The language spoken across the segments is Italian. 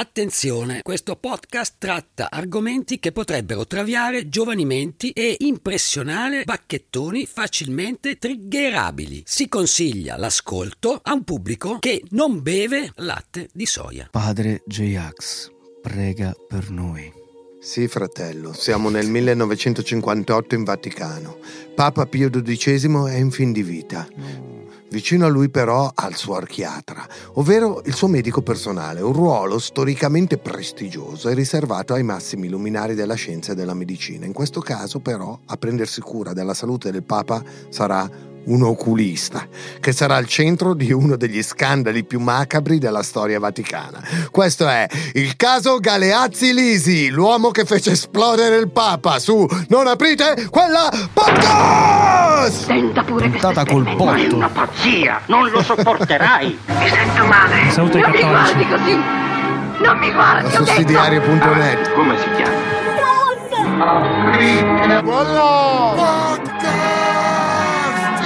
Attenzione, questo podcast tratta argomenti che potrebbero traviare giovani menti e impressionare bacchettoni facilmente triggerabili. Si consiglia l'ascolto a un pubblico che non beve latte di soia. Padre J-Ax, prega per noi. Sì, fratello, siamo nel 1958 in Vaticano. Papa Pio XII è in fin di vita. Vicino a lui però ha il suo archiatra, ovvero il suo medico personale, un ruolo storicamente prestigioso e riservato ai massimi luminari della scienza e della medicina. In questo caso però a prendersi cura della salute del Papa sarà un oculista, che sarà al centro di uno degli scandali più macabri della storia vaticana. Questo è il caso Galeazzi Lisi, l'uomo che fece esplodere il Papa su Non aprite quella podcast! Senta pure Puntata che col stai botto. È una pazzia, non lo sopporterai. mi sento male. Saluto ai non mi cattolici. guardi così. Non mi guardi. Detto. sussidiario.net Come si chiama?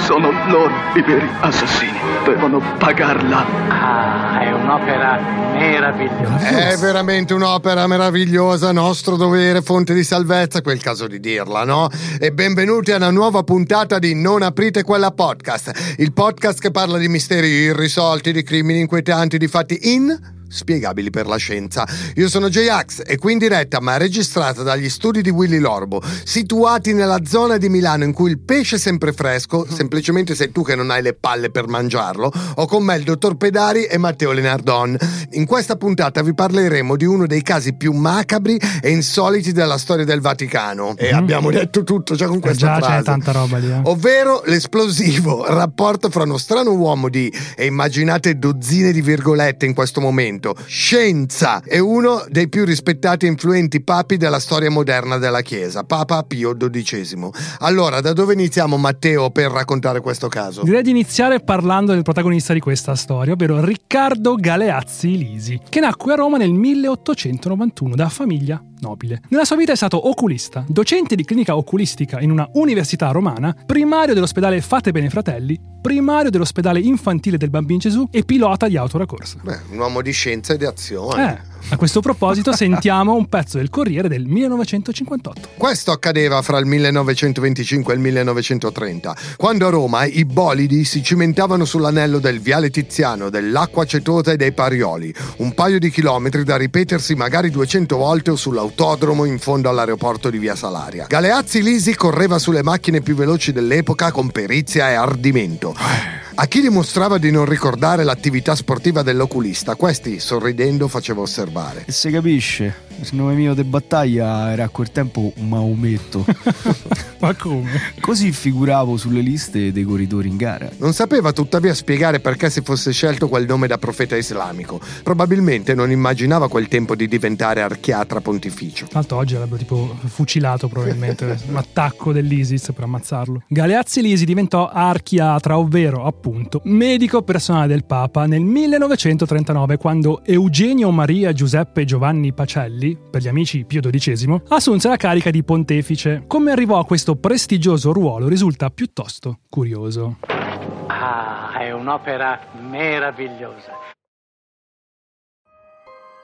Sono loro i veri assassini. Devono pagarla. Ah, è un'opera meravigliosa. È veramente un'opera meravigliosa, nostro dovere, fonte di salvezza, quel caso di dirla, no? E benvenuti a una nuova puntata di Non aprite quella podcast, il podcast che parla di misteri irrisolti, di crimini inquietanti, di fatti inspiegabili per la scienza. Io sono J-Ax e qui in diretta, ma registrata dagli studi di Willy Lorbo, situati nella zona di Milano in cui il pesce è sempre fresco, semplicemente sei tu che non hai le palle per mangiarlo, ho con me il dottor Pedari e Matteo Lenardon. In questa puntata vi parleremo di uno dei casi più macabri e insoliti della storia del Vaticano. E abbiamo detto tutto già con Eh questa già, frase. c'è tanta roba lì. eh. Ovvero l'esplosivo rapporto fra uno strano uomo di, e immaginate dozzine di virgolette in questo momento, scienza e uno dei più rispettati e influenti papi della storia moderna della Chiesa, Papa Pio XII. Allora, da dove iniziamo Matteo per raccontare questo caso? Direi di iniziare parlando del protagonista di questa storia, ovvero Riccardo Galeazzi Lisi, che nacque a Roma nel 1891 da famiglia nobile. Nella sua vita è stato oculista, docente di clinica oculistica in una università romana, primario dell'ospedale Fate Bene Fratelli, primario dell'ospedale infantile del Bambino Gesù e pilota di auto da corsa. Beh, un uomo di scienza e di azione. Eh, a questo proposito sentiamo un pezzo del Corriere del 1958. Questo accadeva fra il 1925 e il 1930, quando a Roma i bolidi si cimentavano sull'anello del Viale Tiziano, dell'Acqua Acetosa e dei Parioli, un paio di chilometri da ripetersi magari 200 volte o sull'autodromo in fondo all'aeroporto di Via Salaria. Galeazzi Lisi correva sulle macchine più veloci dell'epoca con perizia e ardimento. A chi dimostrava di non ricordare l'attività sportiva dell'oculista, questi, sorridendo, faceva osservare. E si capisce, il nome mio di battaglia era a quel tempo Maometto. Ma come? Così figuravo sulle liste dei corridori in gara. Non sapeva tuttavia spiegare perché si fosse scelto quel nome da profeta islamico. Probabilmente non immaginava quel tempo di diventare archiatra pontificio. Tra l'altro oggi avrebbero tipo fucilato probabilmente un attacco dell'ISIS per ammazzarlo. Galeazzi Lisi diventò archiatra, ovvero appunto medico personale del Papa nel 1939 quando Eugenio Maria Giuseppe Giovanni Pacelli, per gli amici Pio XII, assunse la carica di pontefice. Come arrivò a questo prestigioso ruolo risulta piuttosto curioso. Ah, è un'opera meravigliosa.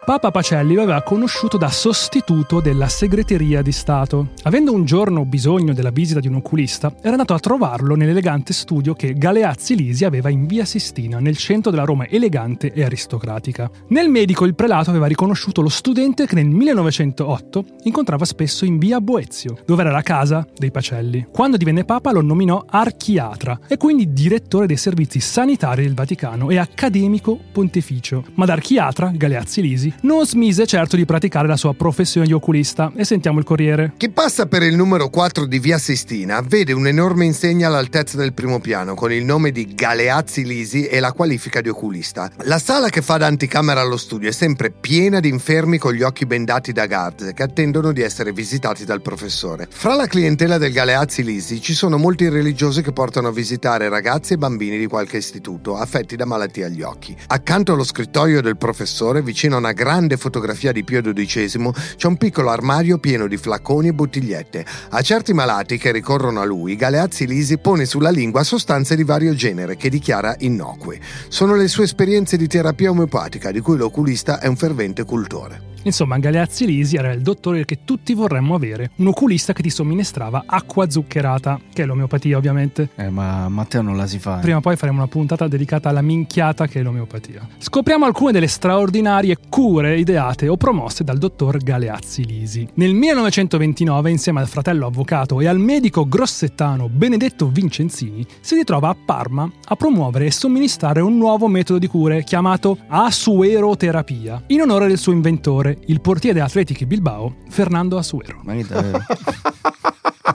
Papa Pacelli lo aveva conosciuto da sostituto della segreteria di Stato. Avendo un giorno bisogno della visita di un oculista, era andato a trovarlo nell'elegante studio che Galeazzi Lisi aveva in via Sistina, nel centro della Roma elegante e aristocratica. Nel medico il prelato aveva riconosciuto lo studente che nel 1908 incontrava spesso in via Boezio, dove era la casa dei Pacelli. Quando divenne Papa lo nominò archiatra e quindi direttore dei servizi sanitari del Vaticano e accademico pontificio. Ma da archiatra, Galeazzi Lisi, non smise certo di praticare la sua professione di oculista e sentiamo il Corriere. Chi passa per il numero 4 di Via Sistina vede un'enorme insegna all'altezza del primo piano con il nome di Galeazzi Lisi e la qualifica di oculista. La sala che fa da anticamera allo studio è sempre piena di infermi con gli occhi bendati da garze che attendono di essere visitati dal professore. Fra la clientela del Galeazzi Lisi ci sono molti religiosi che portano a visitare ragazzi e bambini di qualche istituto affetti da malattie agli occhi. Accanto allo scrittoio del professore, vicino a una grande fotografia di Pio XII c'è un piccolo armadio pieno di flacconi e bottigliette. A certi malati che ricorrono a lui, Galeazzi Lisi pone sulla lingua sostanze di vario genere che dichiara innocue. Sono le sue esperienze di terapia omeopatica di cui l'oculista è un fervente cultore. Insomma, Galeazzi Lisi era il dottore che tutti vorremmo avere, un oculista che ti somministrava acqua zuccherata, che è l'omeopatia ovviamente. Eh, ma Matteo non la si fa. eh. Prima o poi faremo una puntata dedicata alla minchiata che è l'omeopatia. Scopriamo alcune delle straordinarie cure ideate o promosse dal dottor Galeazzi Lisi. Nel 1929, insieme al fratello avvocato e al medico grossettano Benedetto Vincenzini, si ritrova a Parma a promuovere e somministrare un nuovo metodo di cure chiamato asueroterapia, in onore del suo inventore, il portiere dell'Atletico Bilbao, Fernando Asuero. Ma che davvero? Perché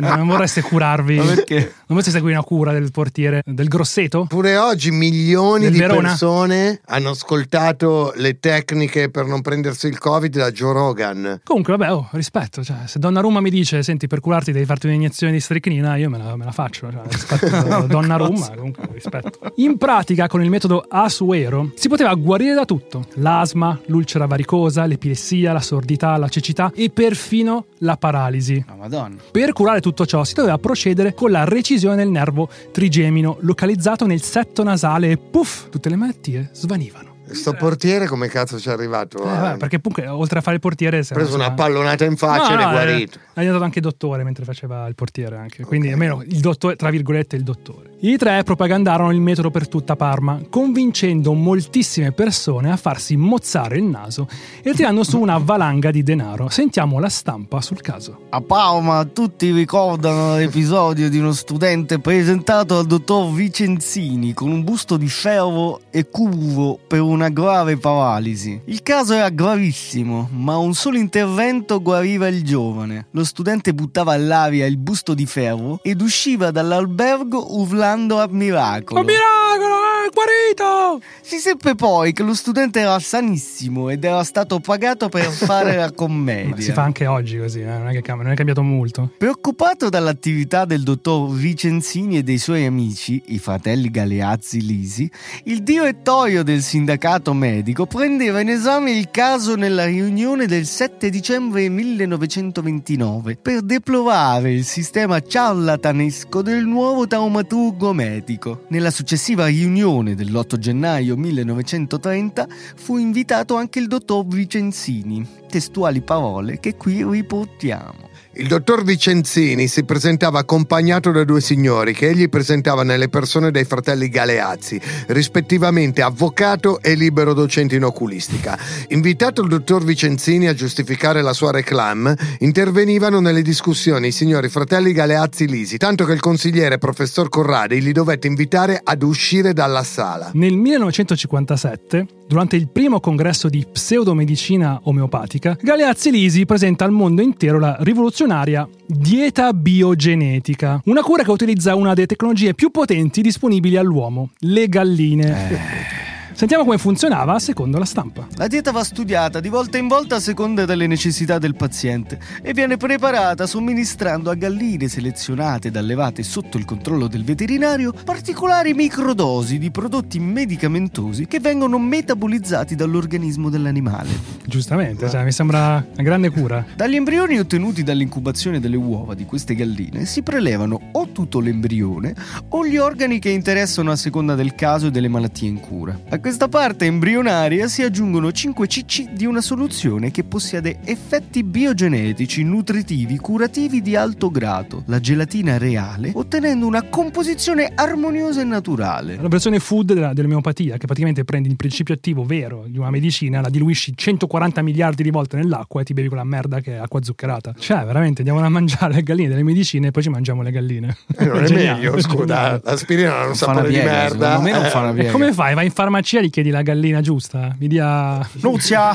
non vorreste curarvi? Ma perché? Non vorreste seguire una cura del portiere del Grosseto? Pure oggi milioni Del di Verona? persone hanno ascoltato le tecniche per non prendersi il Covid da Joe Rogan. Comunque, vabbè, oh, rispetto. Cioè, se Donnarumma mi dice, senti, per curarti devi farti un'iniezione di stricnina, io me la, me la faccio. Cioè, rispetto a Donnarumma, comunque, rispetto. In pratica, con il metodo Asuero, si poteva guarire da tutto. L'asma, l'ulcera varicosa, l'epilessia, la sordità, la cecità e perfino la paralisi. Ma madonna. Per curare tutto ciò si doveva procedere con la recisione del nervo trigemino localizzato nel setto nasale e puff, tutte le malattie svanivano. Sto portiere come cazzo ci è arrivato? Eh, perché comunque oltre a fare il portiere ha preso una pallonata in faccia No, ed è no, guarito. È diventato anche dottore mentre faceva il portiere anche. Quindi almeno il dottore, tra virgolette, il dottore. I tre propagandarono il metodo per tutta Parma, convincendo moltissime persone a farsi mozzare il naso e tirando su una valanga di denaro. Sentiamo la stampa sul caso. A Parma tutti ricordano l'episodio di uno studente presentato al dottor Vicenzini con un busto di ferro e curvo per una grave paralisi. Il caso era gravissimo, ma un solo intervento guariva il giovane. Lo studente buttava all'aria il busto di ferro ed usciva dall'albergo urlando a miracolo. Oh miracolo, guarito! Si seppe poi che lo studente era sanissimo ed era stato pagato per fare la Ma commedia. si fa anche oggi così, eh, non, è che cambia, non è cambiato molto. Preoccupato dall'attività del dottor Vicenzini e dei suoi amici, i fratelli Galeazzi Lisi, il direttorio del sindacato medico prendeva in esame il caso nella riunione del 7 dicembre 1929 per deplorare il sistema ciarlatanesco del nuovo taumaturgo medico. Nella successiva riunione dell'8 gennaio 1930 fu invitato anche il dottor Vicenzini, testuali parole che qui riportiamo. Il dottor Vicenzini si presentava accompagnato da due signori che egli presentava nelle persone dei fratelli Galeazzi, rispettivamente avvocato e libero docente in oculistica. Invitato il dottor Vicenzini a giustificare la sua reclame, intervenivano nelle discussioni i signori fratelli Galeazzi Lisi, tanto che il consigliere professor Corradi li dovette invitare ad uscire dalla sala. Nel 1957, durante il primo congresso di pseudomedicina omeopatica, Galeazzi Lisi presenta al mondo intero la rivoluzionaria dieta biogenetica, una cura che utilizza una delle tecnologie più potenti disponibili all'uomo, le galline. Sentiamo come funzionava secondo la stampa. La dieta va studiata di volta in volta a seconda delle necessità del paziente e viene preparata somministrando a galline selezionate ed allevate sotto il controllo del veterinario particolari microdosi di prodotti medicamentosi che vengono metabolizzati dall'organismo dell'animale. Giustamente, cioè, mi sembra una grande cura. Dagli embrioni ottenuti dall'incubazione delle uova di queste galline si prelevano o tutto l'embrione o gli organi che interessano a seconda del caso e delle malattie in cura. A questa parte embrionaria si aggiungono 5 cc di una soluzione che possiede effetti biogenetici, nutritivi, curativi di alto grado, la gelatina reale, ottenendo una composizione armoniosa e naturale. La versione food della- dell'omeopatia, che praticamente prendi il principio attivo vero di una medicina, la diluisci 140 miliardi di volte nell'acqua e ti bevi quella merda che è acqua zuccherata. Cioè, veramente andiamo a mangiare le galline delle medicine e poi ci mangiamo le galline. Eh, non è Geniale, meglio, scusa, l'aspirina non, Non sa di merda. secondo me non Eh, fa una E piega. come fai? Vai in farmacia e gli chiedi la gallina giusta? Mi dia. Nuzia!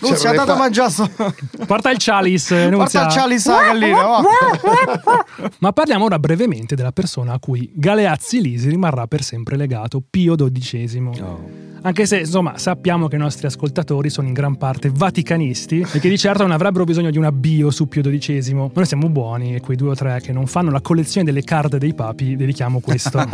Nuzia, vorrei date a mangiare Porta il chalice, Porta Nunzia. il chalice alla gallina, va. Ma parliamo ora brevemente della persona a cui Galeazzi Lisi rimarrà per sempre legato, Pio XII. Anche se, insomma, sappiamo che i nostri ascoltatori sono in gran parte vaticanisti e che di certo non avrebbero bisogno di una bio su Pio XII. Ma noi siamo buoni e quei due o tre che non fanno la collezione delle card dei papi dedichiamo questo.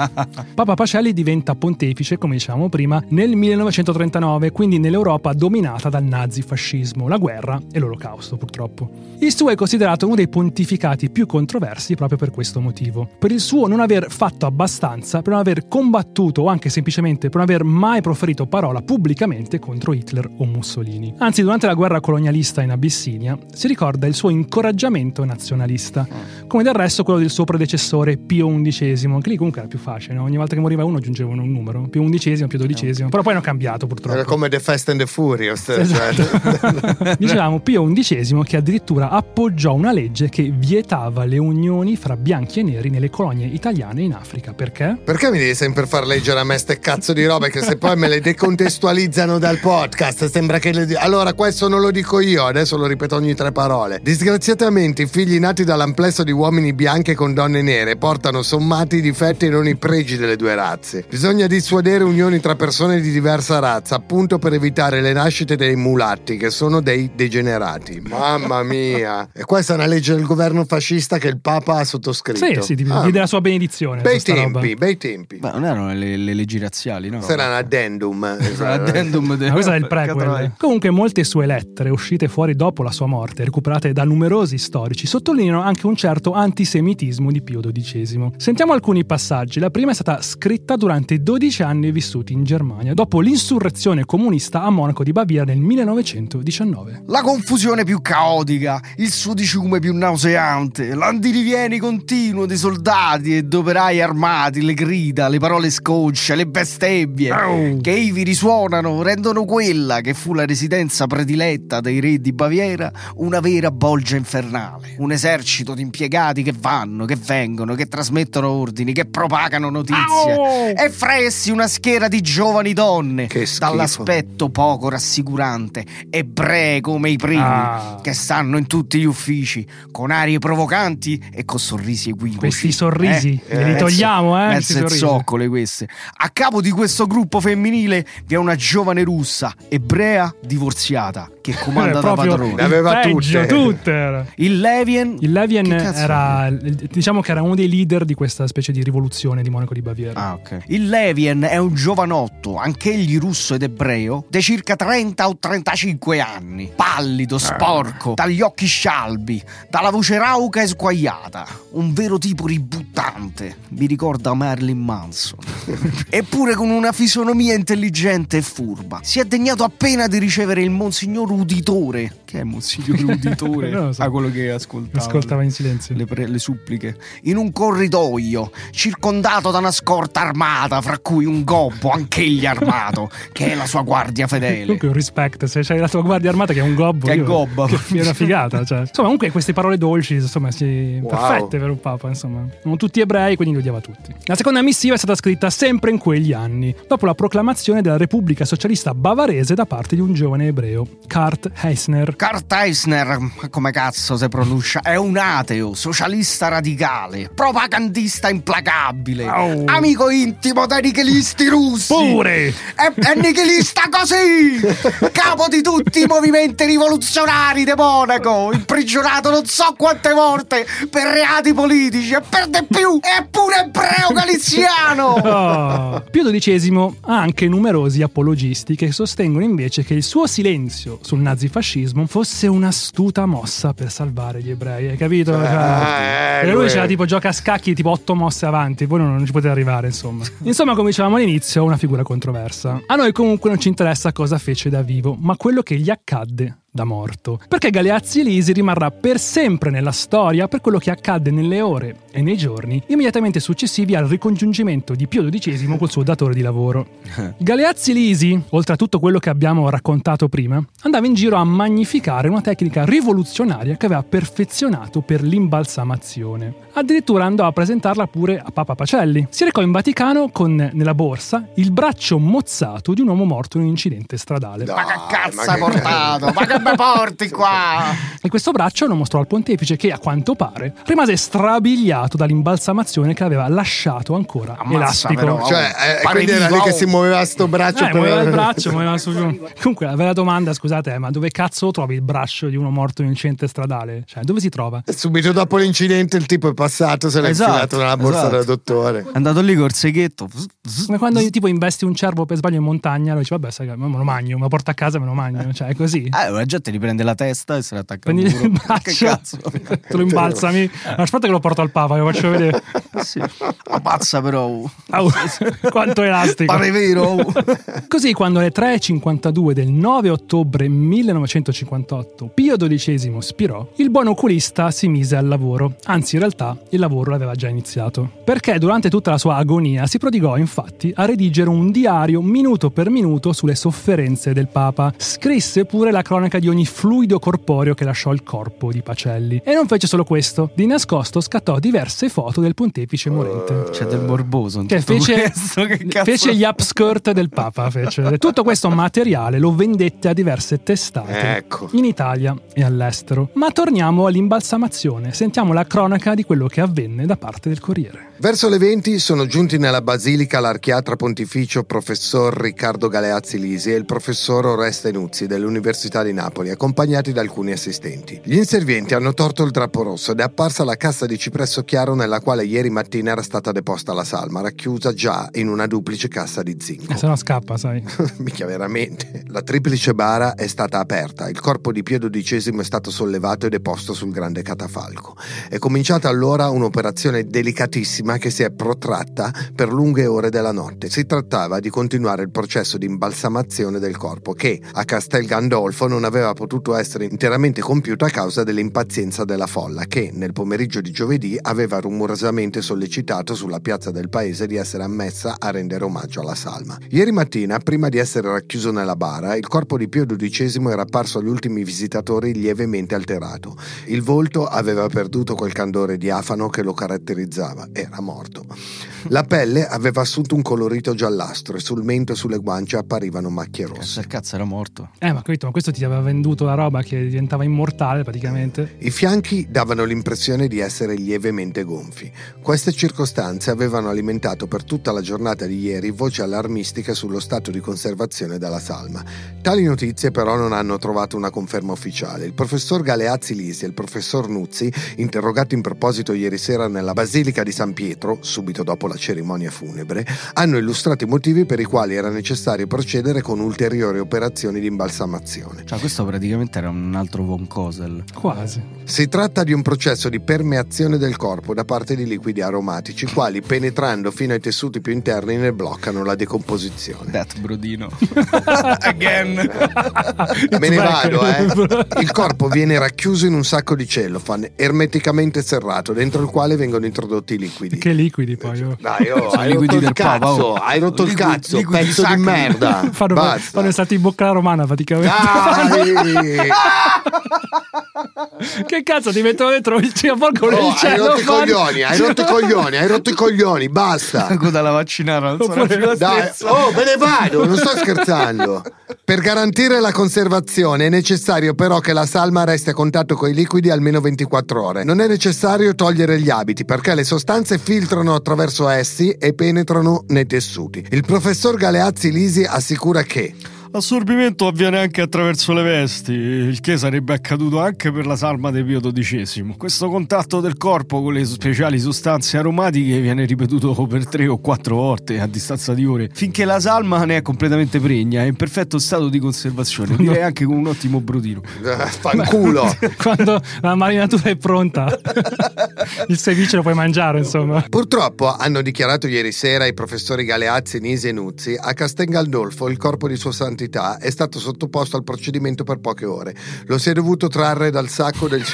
Papa Pacelli diventa pontefice, come dicevamo prima, nel 1939, quindi nell'Europa dominata dal nazifascismo, la guerra e l'olocausto purtroppo. Il suo è considerato uno dei pontificati più controversi proprio per questo motivo. Per il suo non aver fatto abbastanza, per non aver combattuto o anche semplicemente per non aver mai proferito parola pubblicamente contro Hitler o Mussolini. Anzi, durante la guerra colonialista in Abissinia si ricorda il suo incoraggiamento nazionalista, come del resto quello del suo predecessore Pio XI, che lì comunque era più facile, no? ogni volta che moriva uno aggiungevano un numero, Pio XI, Pio XII, però poi hanno cambiato purtroppo. Era come The Fast and the Furious. cioè. Esatto. Dicevamo Pio XI che addirittura appoggiò una legge che vietava le unioni fra bianchi e neri nelle colonie italiane in Africa. Perché? Perché mi devi sempre far leggere a me ste cazzo di robe che se poi me le decontestualizzano dal podcast sembra che le... Allora questo non lo dico io, adesso lo ripeto ogni tre parole. Disgraziatamente i figli nati dall'amplesso di uomini bianchi con donne nere portano sommati i difetti e non i pregi delle due razze. Bisogna dissuadere unioni tra persone di diversa razza appunto per evitare le nascite dei mulatti che sono dei degenerati. Mamma mia. E questa è una legge del governo fascista che il Papa ha sottoscritto. Sì, sì, di, Ah, della sua benedizione. Bei tempi, bei tempi. Ma non erano le, le leggi razziali, no? Sarà un addendum. L'addendum de- Ma questo è il prequel. Comunque molte sue lettere uscite fuori dopo la sua morte, recuperate da numerosi storici, sottolineano anche un certo antisemitismo di Pio XII. Sentiamo alcuni passaggi. La prima è stata scritta durante i 12 anni vissuti in Germania, dopo l'insurrezione comunista a Monaco di Baviera nel 1919. La confusione più caotica, il sudiciume più nauseante, l'andirivieni continuo di soldati ed operai armati, le grida, le parole scocce, le bestemmie che ivi risuonano rendono quella che fu la residenza prediletta dei re di Baviera una vera bolgia infernale. Un esercito di impiegati che vanno, che vengono, che trasmettono ordini, che propagano notizie. E fressi una schiera di giovani donne dall'aspetto poco rassicurante, ebree come i primi, Ah. che stanno in tutti gli uffici, con arie provocanti e con sorrisi equivoci. Questi sorrisi, Eh, li togliamo, eh? Mezze zoccole queste. A capo di questo gruppo femminile vi è una giovane russa, ebrea, divorziata, che comanda da proprio padrone. Ne aveva peggio, tutte. Il Levien... Il Levien Che cazzo era, diciamo che era uno dei leader di questa specie di rivoluzione di Monaco di Baviera. Ah, ok. Il Levien è un giovanotto, anch'egli russo ed ebreo, di circa 30 o 35 anni. Pallido, sporco, dagli occhi scialbi, dalla voce rauca e sguaiata. Un vero tipo ributtante. Mi ricorda Marilyn Manson. Eppure con una fisonomia intelligente e furba. Si è degnato appena di ricevere il Monsignor Uditore. Che è Monsignor Uditore? Lo so. Ah, quello che ascoltava. Ascoltava in silenzio. le, pre- le suppliche in un corridoio circondato da una scorta armata fra cui un gobbo anch'egli armato che è la sua guardia fedele Comunque un rispetto, se c'hai la tua guardia armata che è un gobbo. Che è gobbo. Che è una figata. Cioè. Insomma, comunque queste parole dolci, insomma, sì, Wow. perfette per un papa, insomma. Sono tutti ebrei, quindi li odiava tutti. La seconda missiva è stata scritta sempre in quegli anni, dopo la proclamazione della Repubblica Socialista Bavarese da parte di un giovane ebreo, Kurt Eisner. Kurt Eisner, come cazzo si pronuncia, è un ateo, socialista radicale, propagandista implacabile, Au. amico intimo dei nichilisti russi. Pure! È, è nichilista così! Capo di tutti i movimenti rivoluzionari di Monaco, imprigionato non so quante volte per reati politici e per di più è pure ebreo galiziano! Oh. Pio XII ha anche numerosi apologisti che sostengono invece che il suo silenzio sul nazifascismo fosse un'astuta mossa per salvare gli ebrei, hai capito? Cioè, eh, e lui lui- c'era tipo gioca a scacchi tipo otto mosse avanti, voi non, non ci potete arrivare insomma. Insomma come dicevamo all'inizio, una figura controversa. A noi comunque non ci interessa cosa fece da vivo, ma quello che gli accadde da morto. Perché Galeazzi Elisi rimarrà per sempre nella storia per quello che accadde nelle ore e nei giorni immediatamente successivi al ricongiungimento di Pio XII col suo datore di lavoro. Galeazzi Lisi, oltre a tutto quello che abbiamo raccontato prima, andava in giro a magnificare una tecnica rivoluzionaria che aveva perfezionato per l'imbalsamazione. Addirittura andò a presentarla pure a Papa Pacelli. Si recò in Vaticano con nella borsa il braccio mozzato di un uomo morto in un incidente stradale. Dai, Ma che cazzo hai portato? Ma che mi porti qua? E questo braccio lo mostrò al pontefice che, a quanto pare, rimase strabiliato dall'imbalsamazione che aveva lasciato ancora Ammazza, elastico. però. Cioè, eh, quindi era lì che si muoveva sto braccio Eh, per- muoveva il braccio, muoveva su. Comunque, la vera domanda, scusate, eh, ma dove cazzo trovi il braccio di uno morto in un incidente stradale? Cioè, dove si trova? Subito dopo l'incidente il tipo è passato, se l'è Esatto, infilato nella borsa esatto. del dottore. È andato lì col seghetto. Come quando tipo investi un cervo per sbaglio in montagna, lo dici, vabbè, sai che me lo magno, me lo porto a casa e me lo magno. Cioè, è così. Eh, gente gli prende la testa e se la attacca al Prendi muro. il Che cazzo? te lo imbalsami. Aspetta che lo porto al Papa, lo faccio vedere. Sì. Ammazza però. Au, quanto elastico. Pare vero. Così quando alle 3.52 del 9 ottobre 1958 Pio XII spirò, il buon oculista si mise al lavoro, anzi in realtà il lavoro l'aveva già iniziato. Perché durante tutta la sua agonia si prodigò infatti a redigere un diario minuto per minuto sulle sofferenze del Papa. Scrisse pure la cronaca di ogni fluido corporeo che lasciò il corpo di Pacelli. E non fece solo questo, di nascosto scattò diverse foto del pontefice morente. C'è del morboso. Che fece, che fece gli upskirt del Papa. Fece. Tutto questo materiale lo vendette a diverse testate Ecco. in Italia e all'estero. Ma torniamo all'imbalsamazione. Sentiamo la cronaca di quello che avvenne da parte del Corriere. Verso le 20 sono giunti nella basilica l'archiatra pontificio professor Riccardo Galeazzi Lisi e il professor Oreste Nuzzi dell'Università di Napoli, accompagnati da alcuni assistenti. Gli inservienti hanno torto il drappo rosso ed è apparsa la cassa di cipresso chiaro nella quale ieri mattina era stata deposta la salma, racchiusa già in una duplice cassa di zinco. Eh, se no scappa, sai. Mica veramente. La triplice bara è stata aperta, il corpo di Pio XII è stato sollevato e deposto sul grande catafalco. È cominciata allora un'operazione delicatissima che si è protratta per lunghe ore della notte. Si trattava di continuare il processo di imbalsamazione del corpo che a Castel Gandolfo non aveva potuto essere interamente compiuto a causa dell'impazienza della folla che nel pomeriggio di giovedì aveva rumorosamente sollecitato sulla piazza del paese di essere ammessa a rendere omaggio alla salma. Ieri mattina, prima di essere racchiuso nella bara, il corpo di Pio XII era apparso agli ultimi visitatori lievemente alterato. Il volto aveva perduto quel candore diafano che lo caratterizzava, era morto. La pelle aveva assunto un colorito giallastro e sul mento e sulle guance apparivano macchie rosse. Per cazzo era morto. Eh, ma capito, ma questo ti aveva venduto la roba che diventava immortale praticamente. I fianchi davano l'impressione di essere lievemente gonfi. Queste circostanze avevano alimentato per tutta la giornata di ieri voci allarmistiche sullo stato di conservazione della salma. Tali notizie però non hanno trovato una conferma ufficiale. Il professor Galeazzi Lisi e il professor Nuzzi, interrogati in proposito ieri sera nella Basilica di San Pietro, subito dopo la cerimonia funebre, hanno illustrato i motivi per i quali era necessario procedere con ulteriori operazioni di imbalsamazione. Cioè, questo praticamente era un altro Von Kosel. Quasi. Si tratta di un processo di permeazione del corpo da parte di liquidi aromatici, i quali penetrando fino ai tessuti più interni ne bloccano la decomposizione. That Brodino. Again. Me ne vado, eh. Il corpo viene racchiuso in un sacco di cellophane, ermeticamente serrato, dentro il quale vengono introdotti i liquidi. Che liquidi poi. oh. Dai, oh, hai liquidi rotto il del cazzo, oh. hai rotto il cazzo, liquidi pezzo di sacri. merda. Fanno, Basta. fanno stati in bocca alla romana praticamente. Che cazzo ti mettono dentro il Oh, nel hai cielo? rotto i coglioni, hai rotto i coglioni, hai rotto i coglioni, basta. Coda la vaccinare, non più la Dai, oh, me ne vado, non sto scherzando. Per garantire la conservazione è necessario però che la salma resti a contatto con i liquidi almeno 24 ore. Non è necessario togliere gli abiti perché le sostanze filtrano attraverso essi e penetrano nei tessuti. Il professor Galeazzi Lisi assicura che L'assorbimento avviene anche attraverso le vesti, il che sarebbe accaduto anche per la salma di Pio XII. Questo contatto del corpo con le speciali sostanze aromatiche viene ripetuto per tre o quattro volte a distanza di ore, finché la salma ne è completamente pregna e in perfetto stato di conservazione, direi anche con un ottimo brutino. eh, fanculo. Quando la marinatura è pronta, il ceviche lo puoi mangiare, insomma. Purtroppo, hanno dichiarato ieri sera i professori Galeazzi, Nisi e Nuzzi, a Castel Gandolfo il corpo di Sua Santità è stato sottoposto al procedimento per poche ore. Lo si è dovuto trarre dal sacco del...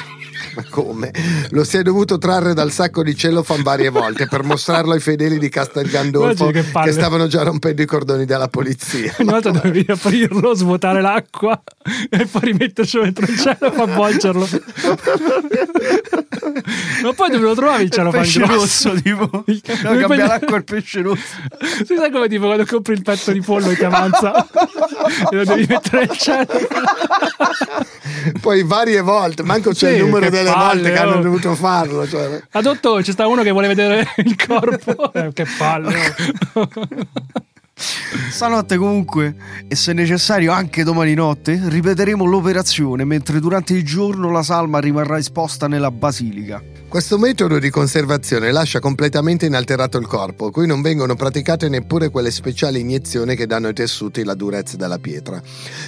Ma come? Lo si è dovuto trarre dal sacco di cellophane varie volte per mostrarlo ai fedeli di Castel Gandolfo che che stavano già rompendo i cordoni della polizia. Ogni volta dovevi aprirlo, svuotare l'acqua e poi rimettercelo dentro il cielo e avvolgerlo. Ma poi dove lo trovavi il ciano pesce pangrosso? rosso, tipo. Il- No, dove cambia l'acqua al pesce rosso. Si sa come tipo quando compri il petto di pollo e ti avanza e lo devi mettere nel cielo. Poi varie volte, manco c'è Sì, il numero delle palle, volte che hanno oh. dovuto farlo. Cioè. A dottore c'è sta uno che vuole vedere il corpo. Eh, che palle. oh. Stanotte comunque, e se necessario anche domani notte, ripeteremo l'operazione mentre durante il giorno la salma rimarrà esposta nella basilica. Questo metodo di conservazione lascia completamente inalterato il corpo, cui non vengono praticate neppure quelle speciali iniezioni che danno ai tessuti la durezza della pietra.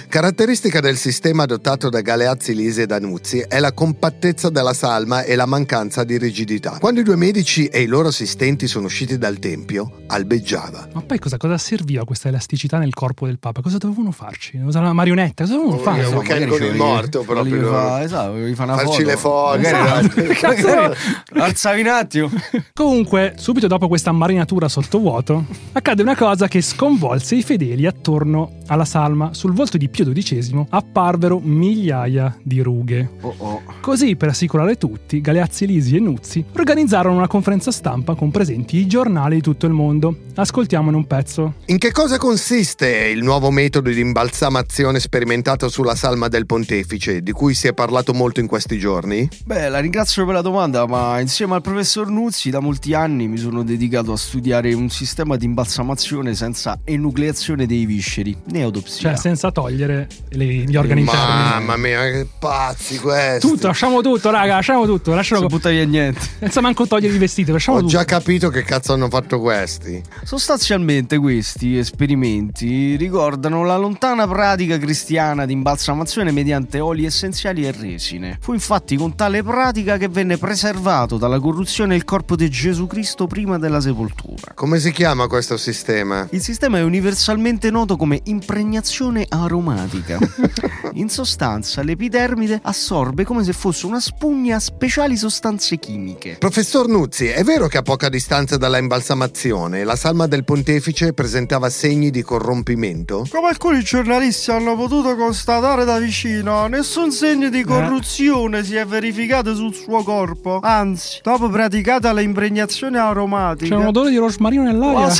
Caratteristica del sistema adottato da Galeazzi, Lisi e Danuzzi è la compattezza della salma e la mancanza di rigidità. Quando i due medici e i loro assistenti sono usciti dal tempio, albeggiava. Ma poi cosa, cosa serviva questa elasticità nel corpo del Papa? Cosa dovevano farci? Usare una marionetta? Cosa dovevano Oh, fare? weekend con il morto, proprio. Fa, esatto, gli fa una Farci foto. le foto. Cazzo, magari alzavi un attimo. Comunque, subito dopo questa marinatura sottovuoto, accade una cosa che sconvolse i fedeli attorno alla salma. Sul volto di Pio XII apparvero migliaia di rughe. Oh oh. Così, per assicurare tutti, Galeazzi, Lisi e Nuzzi organizzarono una conferenza stampa con presenti i giornali di tutto il mondo. Ascoltiamone un pezzo. In che cosa consiste il nuovo metodo di imbalsamazione sperimentato sulla salma del pontefice, di cui si è parlato molto in questi giorni? Beh, la ringrazio per la domanda, ma insieme al professor Nuzzi da molti anni mi sono dedicato a studiare un sistema di imbalsamazione senza enucleazione dei visceri, né autopsia. Cioè, senza togliere le- gli organi interni. Mamma mia, che pazzi questi! Tutto, lasciamo tutto, raga, lasciamo tutto. Lascialo non butta via niente. senza manco togliere i vestiti, lasciamo Ho tutto. già capito che cazzo hanno fatto questi. Sostanzialmente questi esperimenti ricordano la lontana pratica cristiana di imbalsamazione mediante oli essenziali e resine. Fu infatti con tale pratica che venne preservato dalla corruzione il corpo di Gesù Cristo prima della sepoltura. Come si chiama questo sistema? Il sistema è universalmente noto come impregnazione aromatica. In sostanza, l'epidermide assorbe come se fosse una spugna speciali sostanze chimiche. Professor Nuzzi, è vero che a poca distanza dalla imbalsamazione la salma del pontefice presentava segni di corrompimento? Come alcuni giornalisti hanno potuto constatare da vicino, nessun segno di corruzione si è verificato sul suo corpo. Anzi, dopo praticata l'impregnazione aromatica, C'è un odore di rosmarino nell'aria.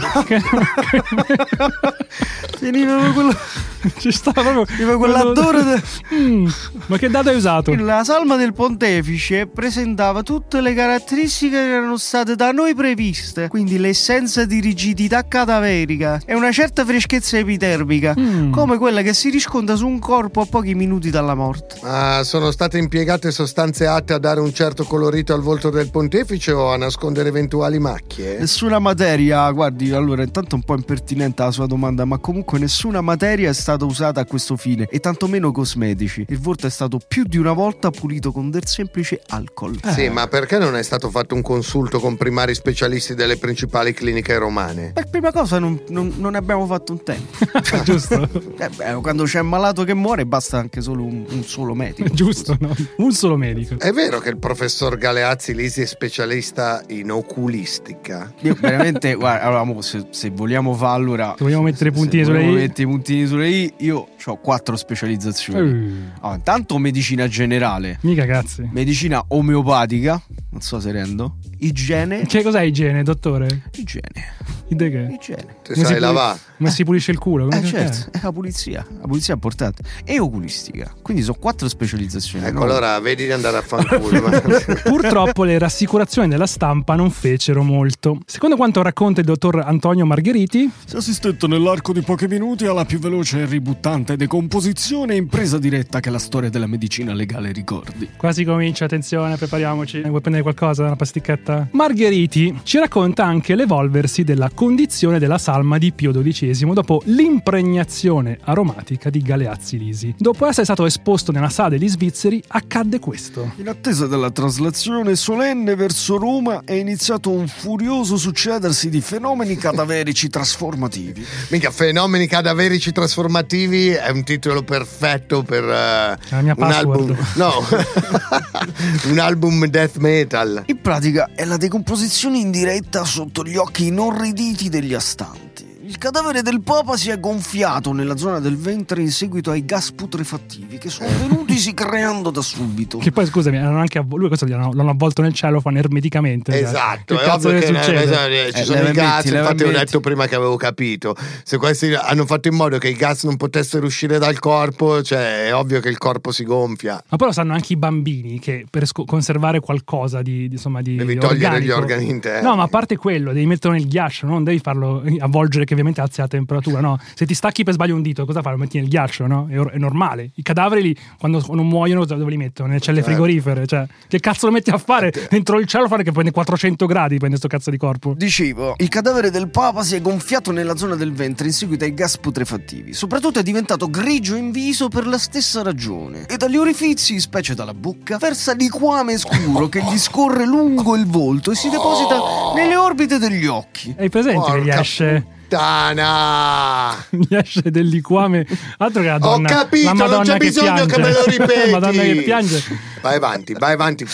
Veniva quello, Ci stava proprio. veniva quell'odore de- Mm, ma che data hai usato? La salma del pontefice presentava tutte le caratteristiche che erano state da noi previste, quindi l'essenza di rigidità cadaverica e una certa freschezza epidermica, Mm. come quella che si riscontra su un corpo a pochi minuti dalla morte. Ah, sono state impiegate sostanze atte a dare un certo colorito al volto del pontefice o a nascondere eventuali macchie? Nessuna materia, guardi, allora intanto un po' impertinente la sua domanda, ma comunque nessuna materia è stata usata a questo fine e tantomeno cosmetici. Il volto è stato più di una volta pulito con del semplice alcol. Sì, ma perché non è stato fatto un consulto con primari specialisti delle principali cliniche romane? Per prima cosa non, non- non ne abbiamo fatto un tempo. Giusto? Eh beh, quando c'è un malato che muore basta anche solo un, un solo medico. Giusto, no? Un solo medico. È vero che il professor Galeazzi Lisi è specialista in oculistica? Io veramente, guarda, allora, se, se vogliamo farlo ora... Se vogliamo mettere i puntini sulle i. mettere i puntini sulle i, io ho quattro specializzazioni. Eh, Ah, intanto medicina generale, mica cazzi. medicina omeopatica, non so se rendo, igiene, Che cos'è igiene, dottore? igiene, Idee che? igiene. Come sai si lavare? Come si pulisce il culo? Come Eh certo, è la pulizia, la pulizia è importante. E oculistica, quindi sono quattro specializzazioni. Ecco, no? allora vedi di andare a fanculo. ma- Purtroppo le rassicurazioni della stampa non fecero molto. Secondo quanto racconta il dottor Antonio Margheriti, Si è assistito nell'arco di pochi minuti alla più veloce e ributtante decomposizione in presa diretta che la storia della medicina legale ricordi. quasi comincia, attenzione, prepariamoci. Vuoi prendere qualcosa, una pasticchetta? Margheriti ci racconta anche l'evolversi della condizione della salma di Pio XII dopo l'impregnazione aromatica di Galeazzi Lisi. Dopo essere stato esposto nella sala degli svizzeri, accadde questo. In attesa della traslazione solenne verso Roma è iniziato un furioso succedersi di fenomeni cadaverici trasformativi. Mica, fenomeni cadaverici trasformativi è un titolo perfetto per la mia un password. album. No, un album death metal. In pratica è la decomposizione in diretta sotto gli occhi inorriditi degli astanti. Il cadavere del Papa si è gonfiato nella zona del ventre in seguito ai gas putrefattivi che sono venutisi creando da subito. Che poi, scusami, erano anche avvo- lui questo l'hanno, l'hanno avvolto nel cellophane ermeticamente. cioè, Esatto, che è cazzo che ne- succede? esatto, ci Eh, sono i gas, metti, infatti ho detto prima che avevo capito. Se questi hanno fatto in modo che i gas non potessero uscire dal corpo, cioè è ovvio che il corpo si gonfia. Ma poi lo sanno anche i bambini che per sco- conservare qualcosa di, di- insomma, di Devi togliere gli organi interni. No, ma a parte quello, devi metterlo nel ghiaccio, non devi farlo avvolgere che ovviamente alzi la temperatura, no? Se ti stacchi per sbaglio un dito, cosa fai? Lo metti nel ghiaccio, no? È, è normale. I cadaveri lì, quando non muoiono, dove li mettono? Nelle celle Certo. frigorifere, cioè, che cazzo lo metti a fare dentro il cielo fare che prende 400 gradi, prende sto cazzo di corpo? Dicevo, il cadavere del Papa si è gonfiato nella zona del ventre in seguito ai gas putrefattivi. Soprattutto è diventato grigio in viso per la stessa ragione. E dagli orifizi, specie dalla bocca, versa liquame scuro che gli scorre lungo il volto e si deposita nelle orbite degli occhi. Hai presente che gli Porca esce, puttana! gli esce del liquame? Altro che la Ho donna, capito, la non Madonna c'è che bisogno piange. che me lo ripeti. la Madonna che piange. Vai avanti, vai avanti.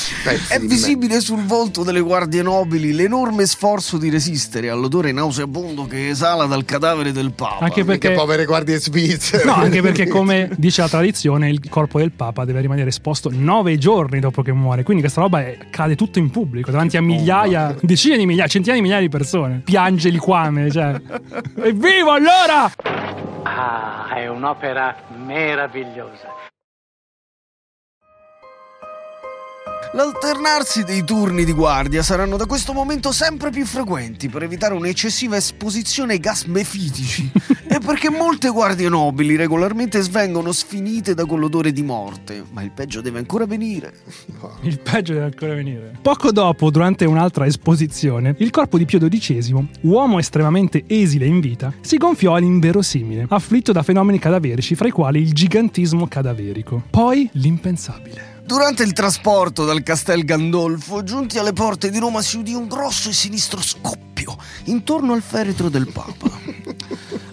È visibile sul volto delle guardie nobili l'enorme sforzo di resistere all'odore nauseabondo che esala dal cadavere del Papa. Anche me. Che perché povere guardie svizzere. No, anche perché, come dice la tradizione, il corpo del Papa deve rimanere esposto nove giorni dopo che muore. Quindi questa roba è- cade tutto in pubblico, davanti a migliaia, decine di migliaia, centinaia di migliaia di persone. Piange liquame, cioè. Evviva allora! Ah, è un'opera meravigliosa. L'alternarsi dei turni di guardia saranno da questo momento sempre più frequenti per evitare un'eccessiva esposizione ai gas mefitici e perché molte guardie nobili regolarmente svengono sfinite da quell'odore di morte. Ma il peggio deve ancora venire. Il peggio deve ancora venire. Poco dopo, durante un'altra esposizione, il corpo di Pio XII, uomo estremamente esile in vita, si gonfiò all'inverosimile, afflitto da fenomeni cadaverici, fra i quali il gigantismo cadaverico. Poi l'impensabile. Durante il trasporto dal Castel Gandolfo, giunti alle porte di Roma, si udì un grosso e sinistro scoppio intorno al feretro del Papa.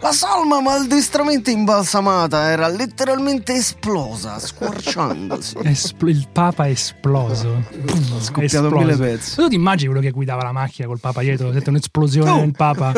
La salma maldestramente imbalsamata era letteralmente esplosa, squarciandosi. Espl- il Papa è esploso. scoppiato in mille pezzi. Tu ti immagini quello che guidava la macchina col Papa dietro? Sente un'esplosione del Papa.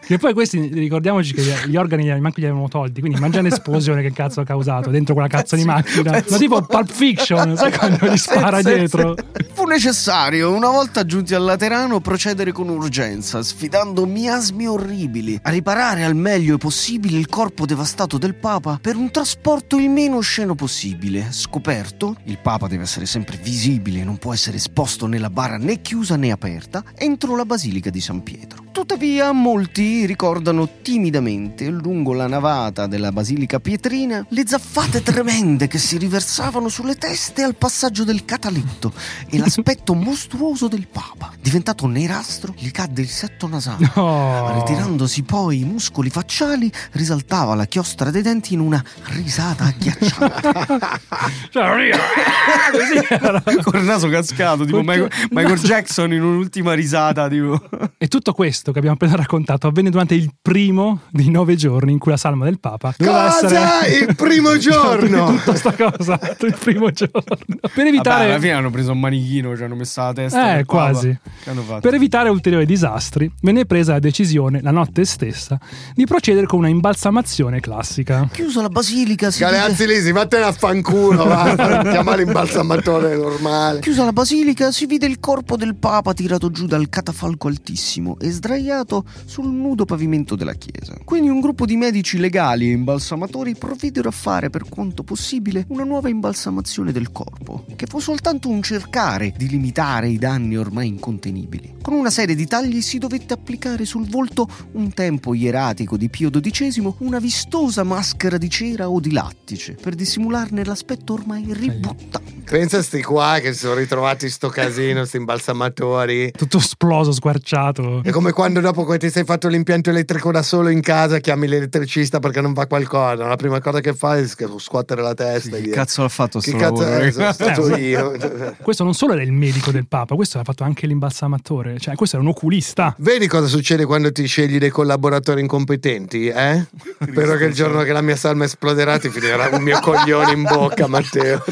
che poi questi, ricordiamoci che gli organi manco gli avevano tolti. Quindi immagina l'esplosione che cazzo ha causato dentro quella cazzo di macchina. Ma tipo Pulp Fiction, sai quando gli spara sì, dietro? sì. Fu necessario, una volta giunti al Laterano, procedere con urgenza, sfidando miasmi orribili, a riparare al meglio possibile il corpo devastato del Papa per un trasporto il meno osceno possibile. Scoperto, il Papa deve essere sempre visibile, non può essere esposto nella bara né chiusa né aperta, entro la Basilica di San Pietro. Tuttavia, molti ricordano timidamente, lungo la navata della Basilica Pietrina, le zaffate tremende che si riversavano sulle teste al passaggio del cataletto e l'aspetto mostruoso del Papa. Diventato nerastro, gli cadde il setto nasale. No. Ritirandosi poi i muscoli facciali, risaltava la chiostra dei denti in una risata agghiacciata. Cioè. Col naso cascato, tipo Michael- Michael Jackson in un'ultima risata, tipo. E tutto questo che abbiamo appena raccontato avvenne durante il primo dei nove giorni in cui la salma del Papa doveva Cosa? essere Il primo giorno? tutta sta cosa il primo giorno per evitare Vabbè, alla fine hanno preso un manichino, ci hanno messo la testa. Eh, quasi. Che hanno fatto? Per evitare ulteriori disastri, venne presa la decisione, la notte stessa, di procedere con una imbalsamazione classica. Chiusa la basilica, si vide... Galeazzi Lisi, vattene a fanculo, va. Chiamare l'imbalsamatore normale. Chiusa la basilica, si vide il corpo del Papa tirato giù dal catafalco altissimo e sdraiato sul nudo pavimento della chiesa. Quindi un gruppo di medici legali e imbalsamatori provvidero a fare per quanto possibile una nuova imbalsamazione del corpo, che fu soltanto un cercare di limitare i danni ormai incontenibili. Con una serie di tagli si dovette applicare sul volto un tempo ieratico di Pio XII una vistosa maschera di cera o di lattice per dissimularne l'aspetto ormai ributtante. Pensa a sti qua che si sono ritrovati sto casino, sti imbalsamatori. Tutto esploso, squarciato. È come quando dopo che ti sei fatto l'impianto elettrico da solo in casa chiami l'elettricista perché non va qualcosa. La prima cosa che fai è scuotere la testa. Che cazzo l'ha fatto Che sto cazzo lavoro? è? Sono stato Eh, io. Questo non solo era il medico del Papa, questo aveva fatto anche l'imbalsamatore, cioè questo era un oculista. Vedi cosa succede quando ti scegli dei collaboratori incompetenti, eh? Spero che il giorno che la mia salma esploderà ti finirà un mio coglione in bocca, Matteo.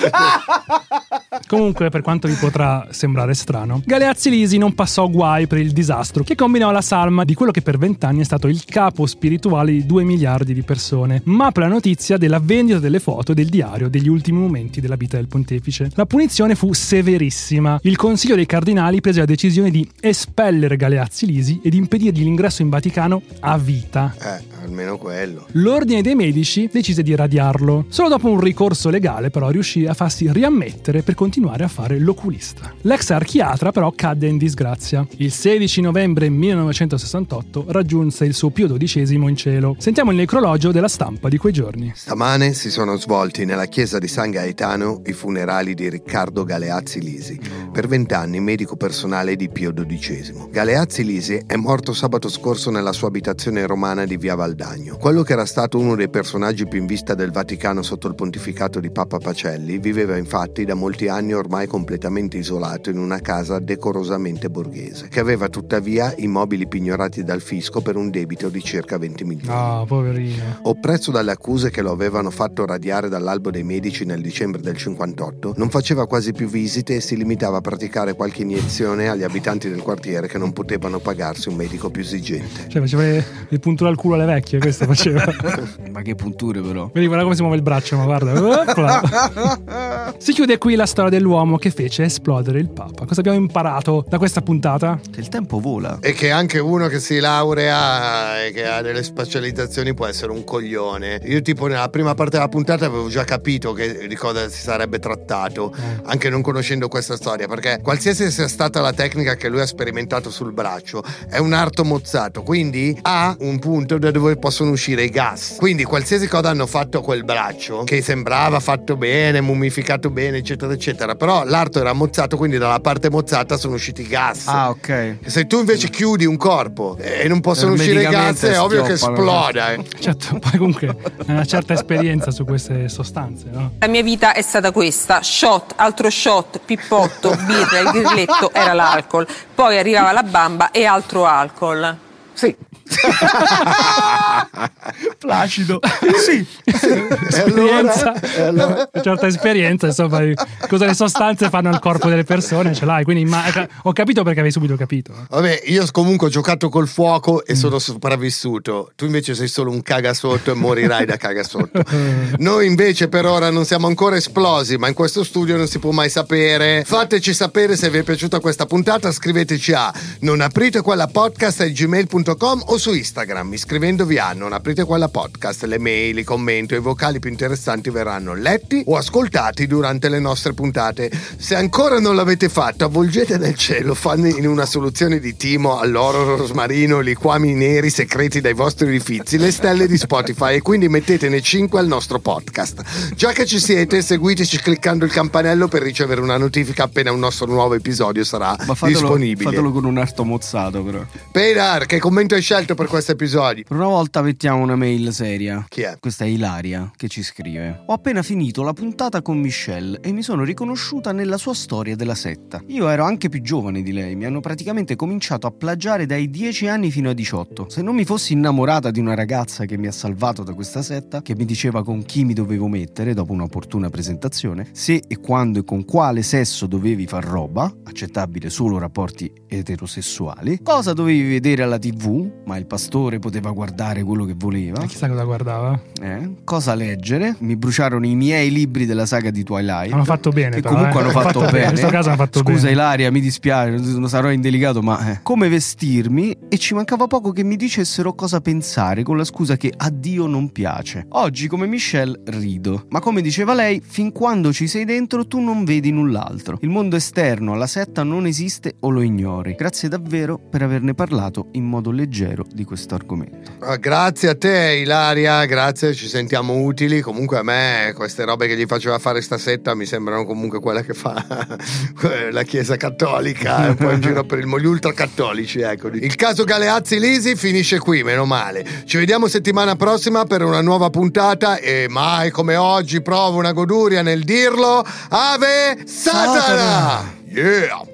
Comunque, per quanto vi potrà sembrare strano, Galeazzi Lisi non passò guai per il disastro che combinò la salma di quello che per vent'anni è stato il capo spirituale di due miliardi di persone, ma per la notizia della vendita delle foto del diario degli ultimi momenti della vita del pontefice. La punizione fu severissima. Il Consiglio dei Cardinali prese la decisione di espellere Galeazzi Lisi ed impedirgli l'ingresso in Vaticano a vita. Eh, almeno quello. L'ordine dei medici decise di radiarlo. Solo dopo un ricorso legale, però, riuscì a farsi riammettere per continuare a fare l'oculista. L'ex archiatra, però, cadde in disgrazia. Il 16 novembre 1968 raggiunse il suo Pio XII in cielo. Sentiamo il necrologio della stampa di quei giorni. Stamane si sono svolti nella chiesa di San Gaetano i funerali di Riccardo Galeazzi Lisi, per vent'anni medico personale di Pio XII. Galeazzi Lisi è morto sabato scorso nella sua abitazione romana di Via Valdagno. Quello che era stato uno dei personaggi più in vista del Vaticano sotto il pontificato di Papa Pacelli viveva infatti da molti anni ormai completamente isolato in una casa decorosamente borghese, che aveva tuttavia i mobili pignorati dal fisco per un debito di circa 20 milioni. Ah, poverino. Oppresso dalle accuse che lo avevano fatto radiare dall'albo dei medici nel dicembre del 58, non faceva quasi più visite e si limitava a praticare qualche iniezione agli abitanti del quartiere che non potevano pagarsi un medico più esigente. Cioè, faceva le, le punture al culo alle vecchie, questo faceva. Ma che punture però. Vedi, guarda come si muove il braccio, ma guarda. Si chiude qui la storia dell'uomo che fece esplodere il Papa. Cosa abbiamo imparato da questa puntata? Che il tempo vola. E che anche uno che si laurea e che ha delle specializzazioni può essere un coglione. Io tipo nella prima parte della puntata avevo già capito che, di cosa si sarebbe trattato, anche non conoscendo questa storia, perché qualsiasi sia stata la tecnica che lui ha sperimentato sul braccio, è un arto mozzato, quindi ha un punto da dove possono uscire i gas. Quindi qualsiasi cosa hanno fatto a quel braccio, che sembrava fatto bene, mummificato bene, eccetera, eccetera, però l'arto era mozzato, quindi dalla parte mozzata sono usciti i gas. Ah, ok. Se tu invece chiudi un corpo e non possono uscire i gas, Ermeticamente è ovvio che esploda. eh. Certo, poi comunque hai una certa esperienza su queste sostanze, no? La mia vita è stata questa: shot, altro shot, pippotto, birra, il grilletto era l'alcol. Poi arrivava la bamba e altro alcol. Sì. Placido. sì. E allora? esperienza. E allora? Una certa esperienza, insomma, cosa le sostanze fanno al corpo delle persone, ce l'hai. Quindi imma- ho capito perché avevi subito capito. Vabbè, io comunque ho giocato col fuoco e sono sopravvissuto. Tu invece sei solo un cagasotto e morirai da cagasotto. Noi invece per ora non siamo ancora esplosi, ma in questo studio non si può mai sapere. Fateci sapere se vi è piaciuta questa puntata, scriveteci a non aprite quella podcast gmail.com o su Instagram iscrivendovi a non aprite quella podcast. Le mail, i commenti o i vocali più interessanti verranno letti o ascoltati durante le nostre puntate. Se ancora non l'avete fatto, avvolgete nel cielo, fanno in una soluzione di timo all'oro rosmarino, liquami neri segreti dai vostri rifizi, le stelle di Spotify e quindi mettetene 5 al nostro podcast. Già che ci siete, seguiteci cliccando il campanello per ricevere una notifica appena un nostro nuovo episodio sarà Ma fatelo, disponibile. fatelo con un arto mozzato, però. Pedar, che commento hai scelto per questo episodio? Per una volta mettiamo una mail seria. Chi è? Questa è Ilaria che ci scrive. Ho appena finito la puntata con Michelle e mi sono riconosciuta nella sua storia della setta. Io ero anche più giovane di lei, mi hanno praticamente cominciato a plagiare dai 10 anni fino ai 18. Se non mi fossi innamorata di una ragazza che mi ha salvato da questa setta, che mi diceva con chi mi dovevo mettere dopo un'opportuna presentazione, se e quando e con quale sesso dovevi far roba, accettabile solo rapporti eterosessuali, cosa dovevi vedere alla tv, ma il pastore poteva guardare quello che voleva, E chissà cosa guardava. eh, cosa leggere, mi bruciarono i miei libri della saga di Twilight. Hanno fatto bene, Che però, comunque eh. hanno fatto, bene. bene. In questo caso hanno fatto Scusa bene. Ilaria, mi dispiace, non sarò indelicato, ma eh. come vestirmi e ci mancava poco che mi dicessero cosa pensare con la scusa che a Dio non piace. Oggi come Michelle rido, ma come diceva lei, fin quando ci sei dentro tu non vedi null'altro. Il mondo esterno alla setta non esiste o lo ignori. Grazie davvero per averne parlato in modo leggero di questo argomento. Ah, Grazie a te Ilaria, grazie, ci sentiamo utili. Comunque a me queste robe che gli faceva fare sta setta mi sembrano comunque quelle che fa la Chiesa Cattolica, un po' in giro per il mondo, gli ultracattolici, ecco. Il caso Galeazzi Lisi finisce qui, meno male. Ci vediamo settimana prossima per una nuova puntata e mai come oggi provo una goduria nel dirlo. Ave Satana! Satana! Yeah!